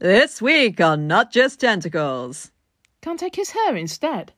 This week on Not Just Tentacles. Can't I kiss her instead?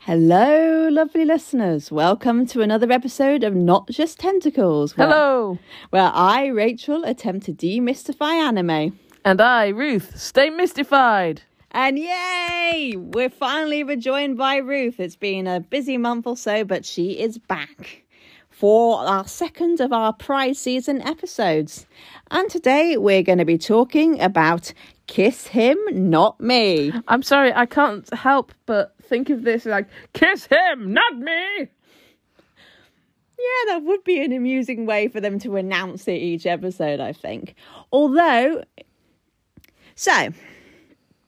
Hello, lovely listeners. Welcome to another episode of Not Just Tentacles. where- Hello. Where I, Rachael, attempt to demystify anime. And I, Ruth, stay mystified. And yay! We're finally rejoined by Ruth. It's been a busy month or so, but she is back for our second of our Pride season episodes. And today we're going to be talking about Kiss Him, Not Me. I'm sorry, I can't help but think of this like, kiss him, not me. Yeah, that would be an amusing way for them to announce it each episode, I think. Although, so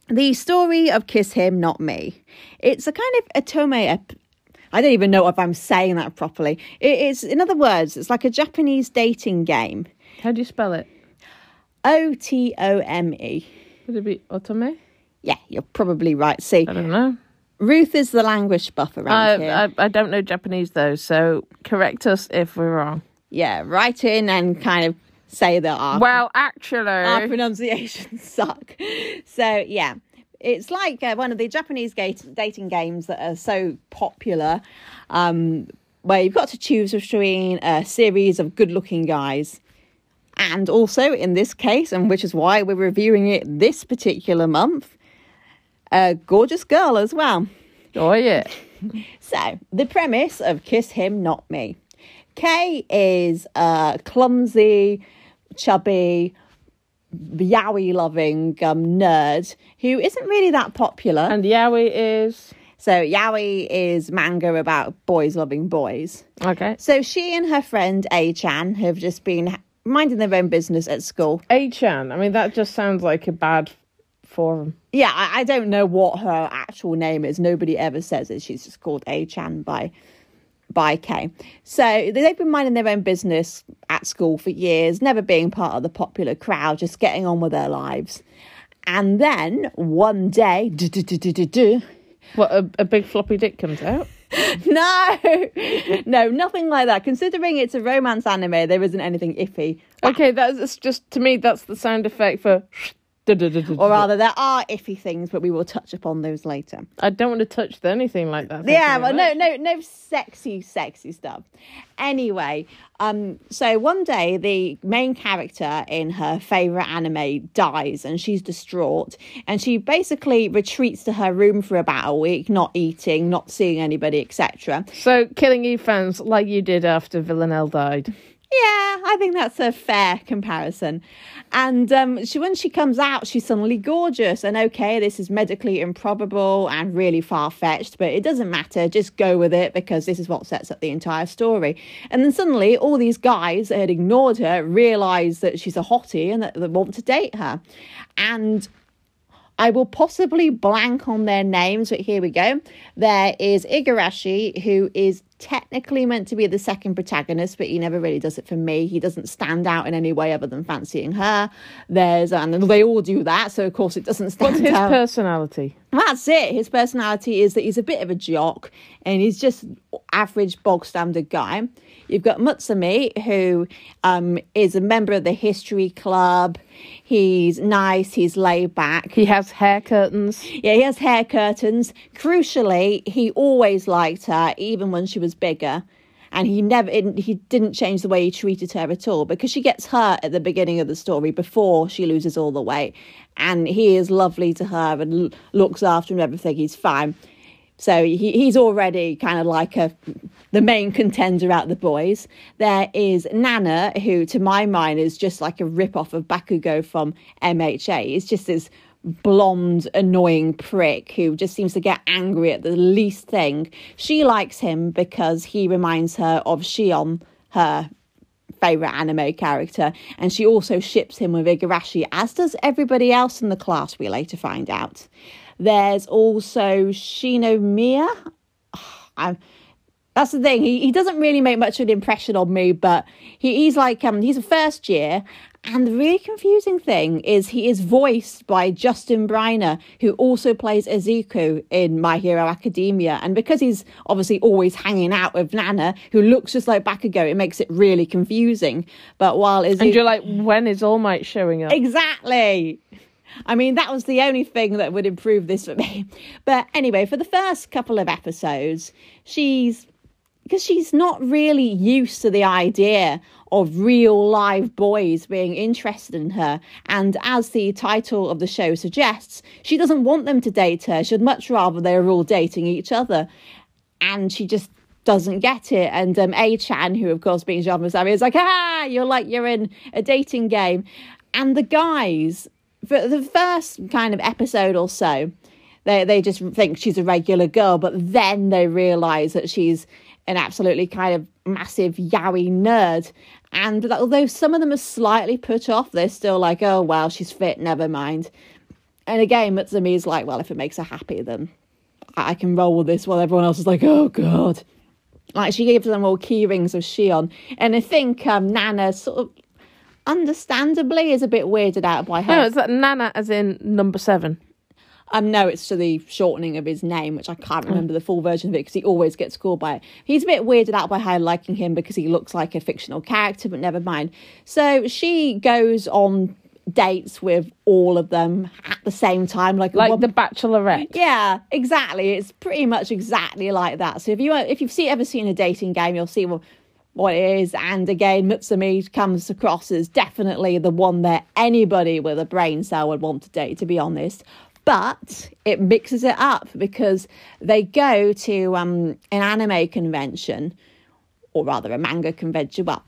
the story of Kiss Him, Not Me. It's a kind of a tome. Ep- I don't even know if I'm saying that properly. It is, in other words, it's like a Japanese dating game. How do you spell it? O T O M E. Would it be otome? Yeah, you're probably right. See, I don't know. Ruth is the language buff around here. I, I, I don't know Japanese though, so correct us if we're wrong. yeah, write in and kind of say that our Well, actually, our pronunciations suck. So yeah, it's like uh, one of the Japanese gate- dating games that are so popular, um, where you've got to choose between a series of good-looking guys, and also in this case, and which is why we're reviewing it this particular month, a gorgeous girl as well. oh yeah. So, the premise of Kiss Him, Not Me. Kae is a clumsy, chubby, yaoi loving um, nerd who isn't really that popular. And yaoi is so, yaoi is manga about boys loving boys. okay. So, she and her friend A Chan have just been minding their own business at school. A-chan. I mean, that just sounds like a bad forum. Yeah, I, I don't know what her actual name is. Nobody ever says it. She's just called A Chan by by Kae. So they've been minding their own business at school for years, never being part of the popular crowd, just getting on with their lives. And then one day, What a, a big floppy dick comes out. no, no, nothing like that. Considering it's a romance anime, there isn't anything iffy. Okay, that's just to me. That's the sound effect for. Or rather, there are iffy things, but we will touch upon those later. I don't want to touch anything like that. yeah well no no no sexy sexy stuff anyway um so one day the main character in her favorite anime dies and she's distraught and she basically retreats to her room for about a week not eating not seeing anybody etc So, Killing Eve fans, like you did after Villanelle died. Yeah i think that's a fair comparison. And um she when she comes out she's suddenly gorgeous. And okay this is medically improbable and really far-fetched but it doesn't matter. Just go with it because this is what sets up the entire story. And then suddenly all these guys that had ignored her realize that she's a hottie and that they want to date her. And I will possibly blank on their names, but here we go. There is Igarashi, who is technically meant to be the second protagonist, but he never really does it for me. He doesn't stand out in any way other than fancying her. There's, and they all do that, so of course it doesn't stand What's his out. personality? That's it. His personality is that he's a bit of a jock and he's just average bog standard guy. You've got Mutsumi, who um, is a member of the history club. He's nice, he's laid back. He has hair curtains. Yeah, he has hair curtains. Crucially, he always liked her, even when she was bigger. And he never, he didn't change the way he treated her at all because she gets hurt at the beginning of the story before she loses all the weight. And he is lovely to her and looks after and everything. He's fine. So he, he's already kind of like a the main contender out the boys. There is Nana, who to my mind is just like a rip off of Bakugo from MHA. It's just this blonde, annoying prick who just seems to get angry at the least thing. She likes him because he reminds her of Shion, her favourite anime character, and she also ships him with Igarashi, as does everybody else in the class, we later find out. There's also Shinomiya. I'm, that's the thing. He he doesn't really make much of an impression on me, but he, he's like um he's a first year And the really confusing thing is he is voiced by Justin Briner, who also plays Izuku in My Hero Academia. And because he's obviously always hanging out with Nana, who looks just like Bakugo, it makes it really confusing. But while Izuku... And you're like, when is All Might showing up? Exactly. I mean, that was the only thing that would improve this for me. But anyway, for the first couple of episodes, she's because she's not really used to the idea of real live boys being interested in her. And as the title of the show suggests, she doesn't want them to date her. She'd much rather they were all dating each other. And she just doesn't get it. And um, A Chan, who of course being Jean Masami, is like, ah, you're like you're in a dating game. And the guys, for the first kind of episode or so, they they just think she's a regular girl, but then they realise that she's an absolutely kind of massive yaoi nerd. And although some of them are slightly put off, they're still like, oh, well, she's fit, never mind. And again, Mutsumi's like, well, if it makes her happy, then I can roll with this while everyone else is like, oh, God. Like, she gives them all key rings of Shion. And I think um, Nana sort of understandably is a bit weirded out by her. No, it's that Nana as in number seven. Um, no, it's to the shortening of his name, which I can't remember the full version of it because he always gets called by it. He's a bit weirded out by her liking him because he looks like a fictional character, but never mind. So she goes on dates with all of them at the same time, like Like one- the Bachelorette. yeah, exactly. It's pretty much exactly like that. So if you if you've see, ever seen a dating game, you'll see what what it is. And again, Mutsumi comes across as definitely the one that anybody with a brain cell would want to date. To be honest. But it mixes it up because they go to um, an anime convention, or rather a manga convention. Well,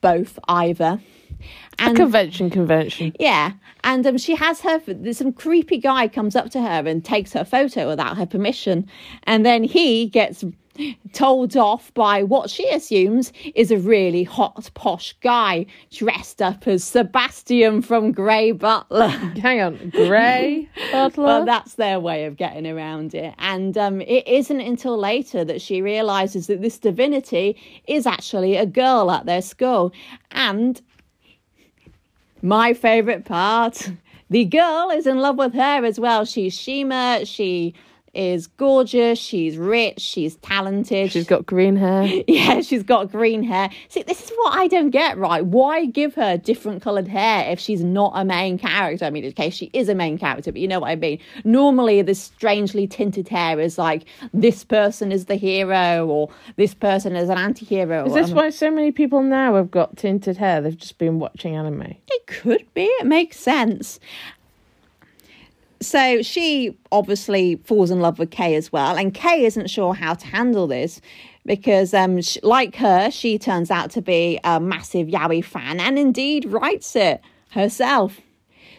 both either. And Convention, convention. yeah, and um, she has her. Some creepy guy comes up to her and takes her photo without her permission, and then he gets told off by what she assumes is a really hot, posh guy dressed up as Sebastian from Grey Butler. Hang on, Grey Butler. Well, that's their way of getting around it. And um, it isn't until later that she realizes that this divinity is actually a girl at their school. And my favorite part the girl is in love with her as well. She's Shima. She is gorgeous. She's rich. She's talented. She's got green hair. Yeah, she's got green hair. See, this is what I don't get right. Why give her different coloured hair if she's not a main character? I mean, in case she is a main character, but you know what I mean. Normally, this strangely tinted hair is like this person is the hero or this person is an anti-hero. Is this why so many people now have got tinted hair? They've just been watching anime. It could be. It makes sense. So she obviously falls in love with Kae as well, and Kae isn't sure how to handle this because, um, sh- like her, she turns out to be a massive Yaoi fan and indeed writes it herself.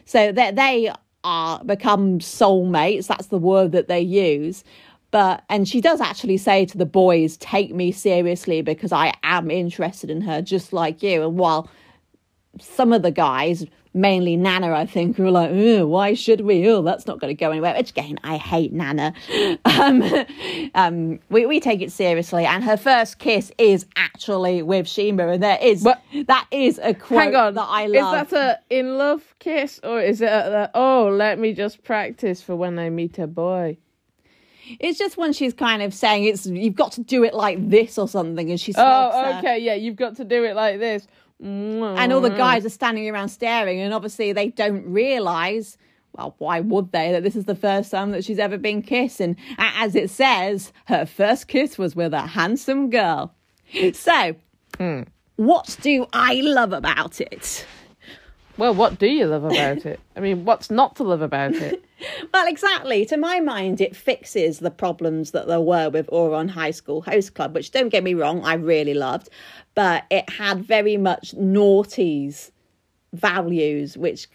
So that they are become soulmates. That's the word that they use. But and she does actually say to the boys, "Take me seriously because I am interested in her, just like you." And while some of the guys, mainly Nana, I think, who were like, "Ugh, why should we? Oh, that's not going to go anywhere. Which again, I hate Nana. Um, um, we, we take it seriously, and her first kiss is actually with Shima, and there is What? that is a quote Hang on, that I love. is that a in love kiss or is it a, oh let me just practice for when I meet a boy? It's just when she's kind of saying it's you've got to do it like this or something, and she smokes Oh, her. okay, yeah, you've got to do it like this. Mm. and all the guys are standing around staring and obviously they don't realize well why would they that this is the first time that she's ever been kissed and as it says her first kiss was with a handsome girl. So what do i love about it Well, what do you love about it? I mean, what's not to love about it? Well, exactly. To my mind, it fixes the problems that there were with Ouran High School Host Club, which don't get me wrong, I really loved, but it had very much naughties values, which,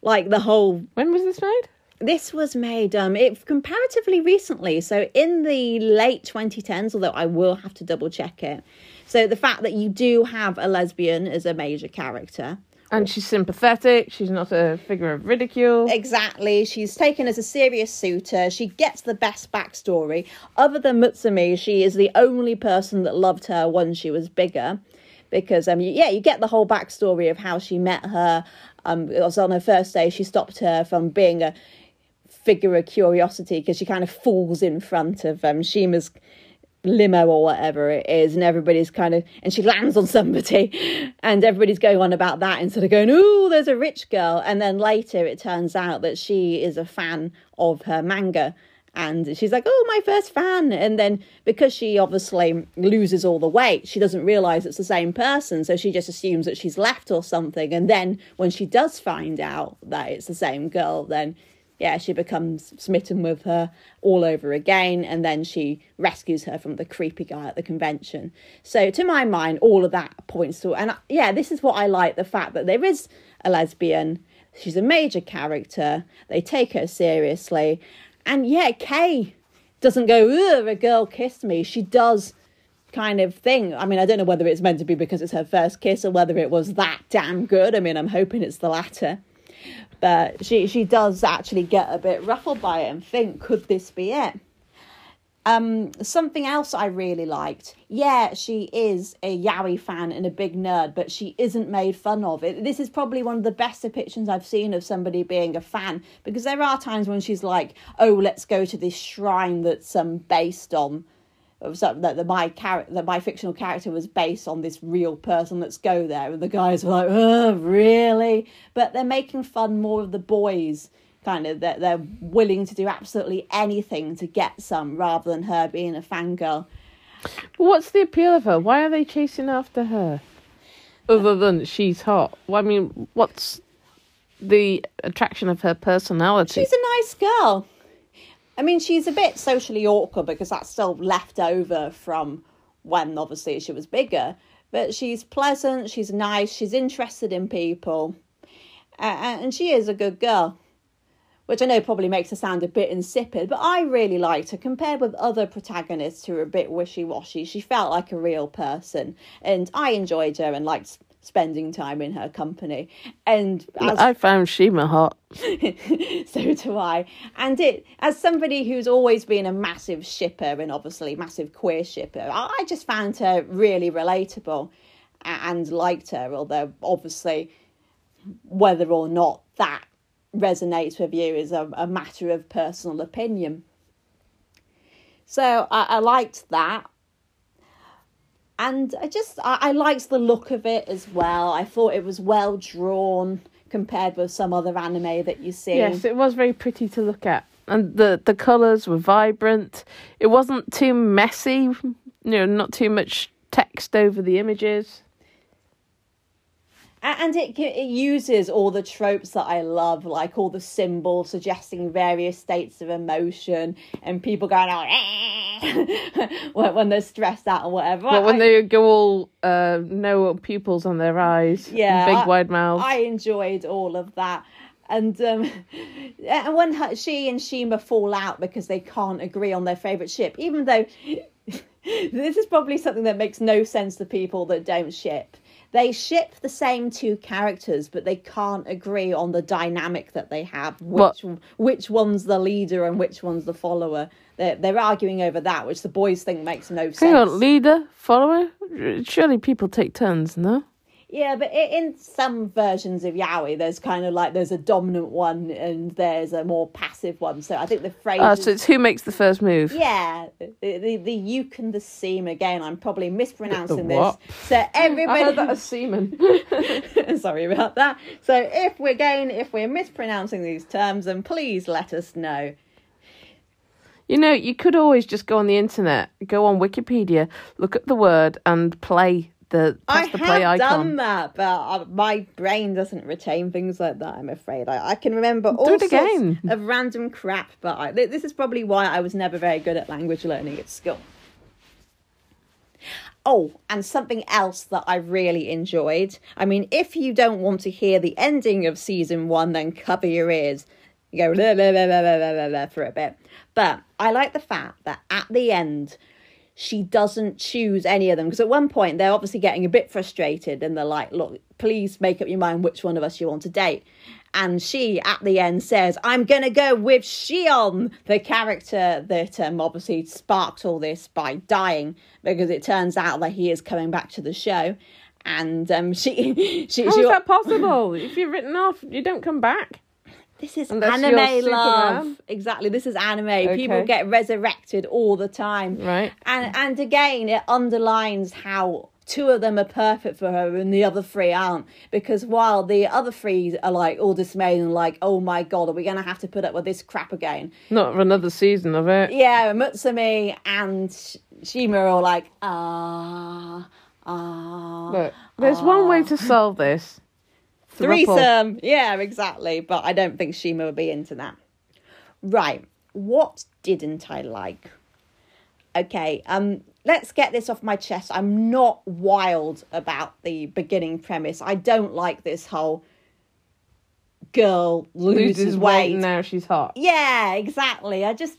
like the whole When was this made? this was made um it comparatively recently so in the late 2010s although i will have to double check it so the fact that you do have a lesbian as a major character And she's sympathetic. She's not a figure of ridicule. Exactly. She's taken as a serious suitor. She gets the best backstory. Other than Mutsumi, she is the only person that loved her when she was bigger. because um yeah you get the whole backstory of how she met her. Um, it was on her first day she stopped her from being a figure of curiosity because she kind of falls in front of um Shima's limo or whatever it is, and everybody's kind of, and she lands on somebody, and everybody's going on about that instead of going, oh, there's a rich girl. And then later it turns out that she is a fan of her manga. And she's like, oh, my first fan. And then because she obviously loses all the weight, she doesn't realize it's the same person. So she just assumes that she's left or something. And then when she does find out that it's the same girl, then yeah, she becomes smitten with her all over again, and then she rescues her from the creepy guy at the convention. So, to my mind, all of that points to, and uh, yeah, this is what I like the fact that there is a lesbian, she's a major character, they take her seriously, and yeah, Kae doesn't go, Ugh, a girl kissed me. She does kind of thing. I mean, I don't know whether it's meant to be because it's her first kiss or whether it was that damn good. I mean, I'm hoping it's the latter but she she does actually get a bit ruffled by it and think, could this be it? Um, something else I really liked. Yeah, she is a Yaoi fan and a big nerd, but she isn't made fun of. It. This is probably one of the best depictions I've seen of somebody being a fan because there are times when she's like, "Oh, let's go to this shrine that's um based on." That the, my character that my fictional character was based on this real person let's go there and the guys were like oh really? But they're making fun more of the boys kind of that they're, they're willing to do absolutely anything to get some rather than her being a fangirl. What's the appeal of her? Why are they chasing after her? Other than she's hot. Well, i mean what's the attraction of her personality? She's a nice girl I mean, she's a bit socially awkward because that's still left over from when obviously she was bigger. But she's pleasant, she's nice, she's interested in people, uh, and she is a good girl. Which I know probably makes her sound a bit insipid, but I really liked her. Compared with other protagonists who are a bit wishy washy, she felt like a real person, and I enjoyed her and liked spending time in her company. And as, I found Shima hot. so do I. And it as somebody who's always been a massive shipper and obviously massive queer shipper, I just found her really relatable and liked her, although obviously whether or not that resonates with you is a, a matter of personal opinion. So I, I liked that and I just I, I liked the look of it as well. I thought it was well drawn compared with some other anime that you see. Yes, it was very pretty to look at, and the the colors were vibrant. It wasn't too messy, you know, not too much text over the images and it it uses all the tropes that I love, like all the symbols suggesting various states of emotion, and people going out when they're stressed out or whatever. But when I, they go all uh, no pupils on their eyes, yeah, big I, wide mouths. I enjoyed all of that. And um, and when her, she and Shima fall out because they can't agree on their favorite ship, even though this is probably something that makes no sense to people that don't ship they ship the same two characters, but they can't agree on the dynamic that they have. Which what? which one's the leader and which one's the follower? They're they're arguing over that, which the boys think makes no sense. Hang on, leader, follower. Surely people take turns, no? Yeah, but in some versions of Yaoi, there's kind of like there's a dominant one and there's a more passive one. So I think the phrase. Ah, so it's who makes the first move. Yeah, the the, the and the seme again. I'm probably mispronouncing this. So everybody. I heard that as semen. Sorry about that. So if we're again, if we're mispronouncing these terms, then please let us know. You know, you could always just go on the internet, go on Wikipedia, look at the word, and play the I the play have icon. done that, but uh, my brain doesn't retain things like that. I'm afraid I, I can remember all Do sorts again. of random crap, but I, this is probably why I was never very good at language learning at school. Oh, and something else that I really enjoyed. I mean, if you don't want to hear the ending of season one, then cover your ears. You go blah, blah, blah, for a bit. But I like the fact that at the end, she doesn't choose any of them because at one point they're obviously getting a bit frustrated and they're like look please make up your mind which one of us you want to date and she at the end says i'm gonna go with shion the character that um, obviously sparked all this by dying because it turns out that he is coming back to the show and um, she she, How she is that possible? if you're written off, you don't come back. This is Unless anime love. Exactly. This is anime. People get resurrected all the time. Right. And and again, it underlines how two of them are perfect for her and the other three aren't. Because while the other three are like all dismayed and like, oh my god, are we gonna have to put up with this crap again? Not for another season of it. Yeah, Mutsumi and Shima are all like, ah, ah. Look, there's one way to solve this. Threesome. Yeah, exactly. But I don't think Shima would be into that. Right. What didn't I like? Okay, um, let's get this off my chest. I'm not wild about the beginning premise. I don't like this whole girl loses, Loses weight. weight now she's hot. Yeah, exactly. I just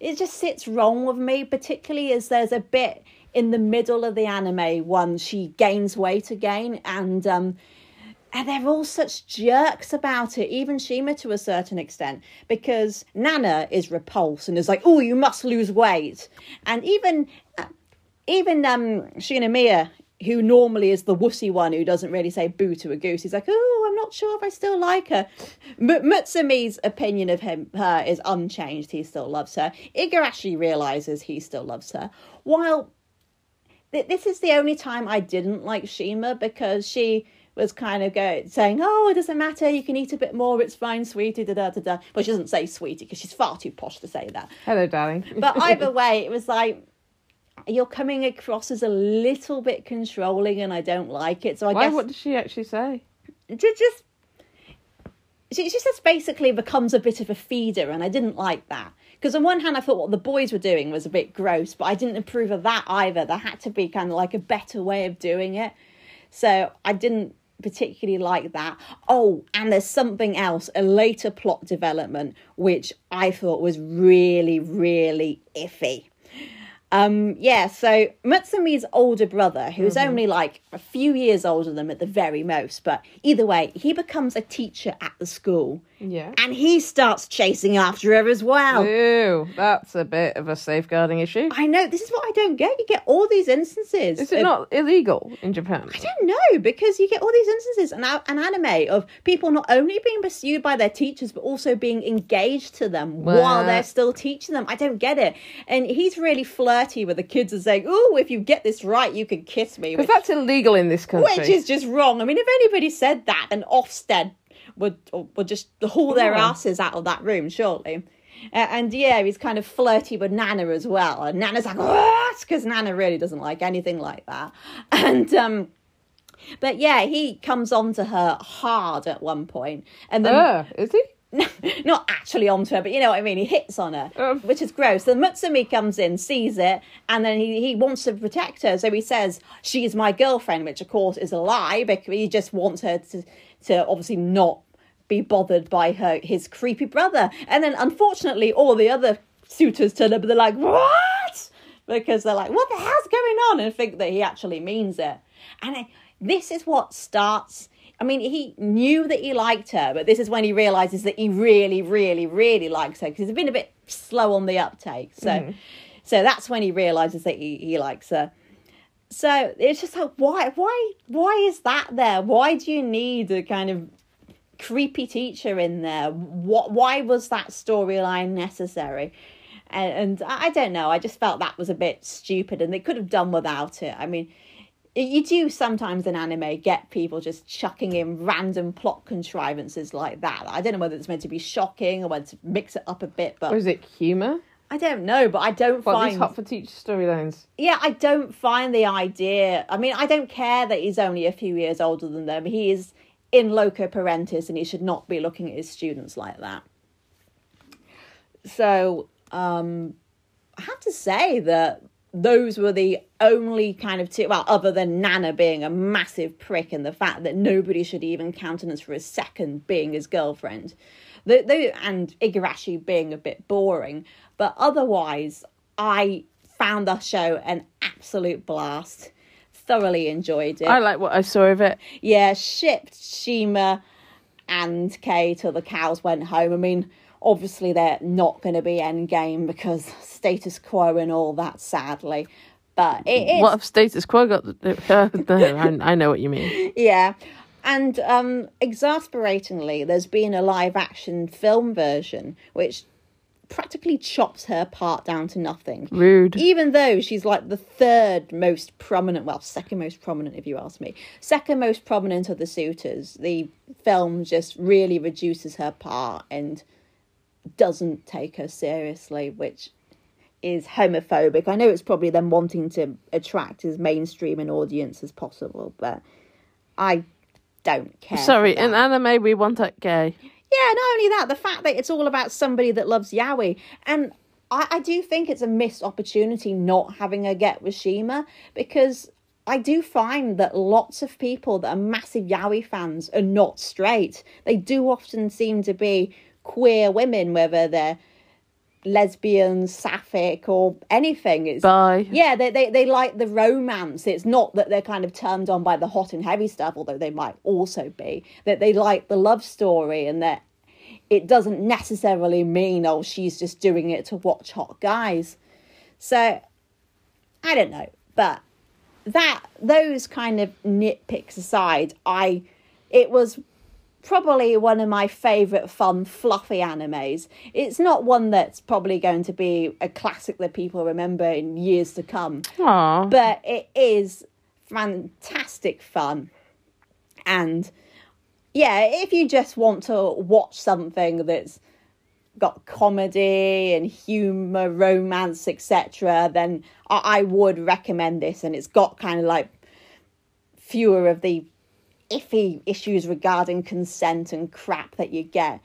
it just sits wrong with me, particularly as there's a bit in the middle of the anime when she gains weight again and um and they're all such jerks about it, even Shima to a certain extent, because Nana is repulsed and is like, "Oh, you must lose weight," and even uh, even um who normally is the wussy one who doesn't really say boo to a goose, he's like, "Oh, I'm not sure if I still like her." M- Mutsumi's opinion of him her is unchanged. He still loves her. Igarashi realizes he still loves her, while th- this is the only time I didn't like Shima because she was kind of go saying, "Oh, it doesn't matter. You can eat a bit more. It's fine, sweetie." Da da da da. But she doesn't say sweetie because she's far too posh to say that. Hello, darling. But either way, it was like you're coming across as a little bit controlling, and I don't like it. So I Why? guess What did she actually say? just she, she just basically becomes a bit of a feeder, and I didn't like that. Because on one hand, I thought what the boys were doing was a bit gross, but I didn't approve of that either. There had to be kind of like a better way of doing it. So I didn't particularly like that. Oh, and there's something else, a later plot development, which I thought was really, really iffy. Um, yeah, so Mutsumi's older brother, who's only like a few years older than them at the very most, but either way, he becomes a teacher at the school Yeah. and he starts chasing after her as well. Ew, that's a bit of a safeguarding issue. I know, this is what I don't get. You get all these instances. Is it of- not illegal in Japan? I don't know because you get all these instances in a- an anime of people not only being pursued by their teachers but also being engaged to them while they're still teaching them. I don't get it. And he's really flirty with the kids and saying, "Oh, if you get this right, you can kiss me," Because which, that's illegal in this country. which is just wrong. I mean, if anybody said that, then Ofsted would would just haul their asses out of that room, surely. Uh, and yeah, he's kind of flirty with Nana as well. And Nana's like, what? Because Nana really doesn't like anything like that. And um, but yeah, he comes on to her hard at one point, and then Ugh, is he? not actually onto her, but you know what I mean. He hits on her, Um. which is gross. Then Mutsumi comes in, sees it, and then he, he wants to protect her. So he says, She's my girlfriend, which of course is a lie because he just wants her to, to obviously not be bothered by her his creepy brother. And then unfortunately, all the other suitors turn up and they're like, What? Because they're like, What the hell's going on? And think that he actually means it. And I, this is what starts. I mean, he knew that he liked her, but this is when he realizes that he really, really, really likes her because he's been a bit slow on the uptake. So, mm-hmm. so that's when he realizes that he, he likes her. So it's just like, why, why, why is that there? Why do you need a kind of creepy teacher in there? What, why was that storyline necessary? And, and I don't know. I just felt that was a bit stupid, and they could have done without it. I mean, you do sometimes in anime get people just chucking in random plot contrivances like that. I don't know whether it's meant to be shocking or whether to mix it up a bit, but Or is it humour? I don't know. But I don't What, find these hot for teacher storylines? yeah, I don't find the idea. I mean, I don't care that he's only a few years older than them. He is in loco parentis, and he should not be looking at his students like that. So, um, I have to say that those were the only kind of two. Well, other than Nana being a massive prick, and the fact that nobody should even countenance for a second being his girlfriend, the, the, and Igarashi being a bit boring. But otherwise, I found the show an absolute blast. Thoroughly enjoyed it. I like what I saw of it. Yeah, shipped Shima and Kae till the cows went home. I mean, obviously they're not going to be endgame because status quo and all that, sadly. But it is What if status quo got the. I know what you mean. yeah. And um, exasperatingly, there's been a live action film version which practically chops her part down to nothing. Rude. Even though she's like the third most prominent, well, second most prominent, if you ask me, second most prominent of the suitors, the film just really reduces her part and doesn't take her seriously, which is homophobic. I know it's probably them wanting to attract as mainstream an audience as possible, but I don't care. Sorry, in anime, we want that gay. Yeah, not only that, the fact that it's all about somebody that loves Yaoi. And I, I do think it's a missed opportunity not having a get with Shima because I do find that lots of people that are massive Yaoi fans are not straight. They do often seem to be queer women, whether they're lesbians, sapphic, or anything. It's Bye. yeah, they, they they like the romance. It's not that they're kind of turned on by the hot and heavy stuff, although they might also be. That they like the love story and that it doesn't necessarily mean oh she's just doing it to watch hot guys. So I don't know, but that those kind of nitpicks aside, I it was probably one of my favorite fun fluffy animes. It's not one that's probably going to be a classic that people remember in years to come, Aw. but it is fantastic fun. And yeah, if you just want to watch something that's got comedy and humor, romance, etc., then I would recommend this. And it's got kind of like fewer of the iffy issues regarding consent and crap that you get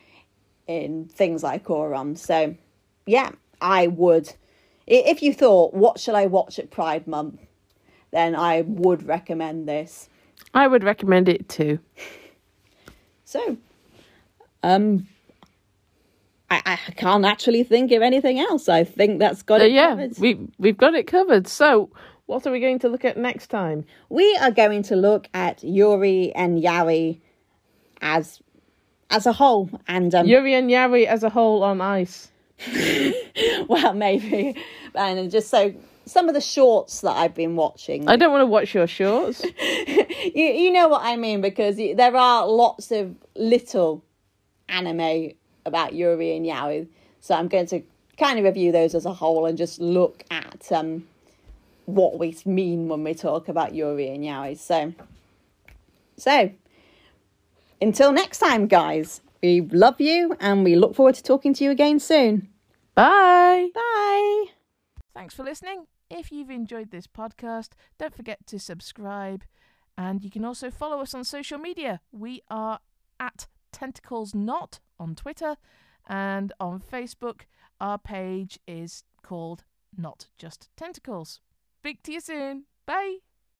in things like Ouran. So, yeah, I would. If you thought, what shall I watch at Pride Month? Then I would recommend this. I would recommend it too. So, um, I, I can't actually think of anything else. I think that's got Uh, it yeah, covered. we we've got it covered. So, what are we going to look at next time? we are going to look at Yuri and Yaoi as as a whole, and um, Yuri and Yari as a whole on ice. well, maybe, and just so some of the shorts that I've been watching. I don't want to watch your shorts. you, you know what I mean because there are lots of little anime about Yuri and Yaoi, so I'm going to kind of review those as a whole and just look at um what we mean when we talk about Yuri and Yaoi. So, so until next time, guys, we love you and we look forward to talking to you again soon. Bye. Bye. Thanks for listening. If you've enjoyed this podcast, don't forget to subscribe. And you can also follow us on social media. We are at Tentacles Not on Twitter and on Facebook. Our page is called Not Just Tentacles. Speak to you soon. Bye.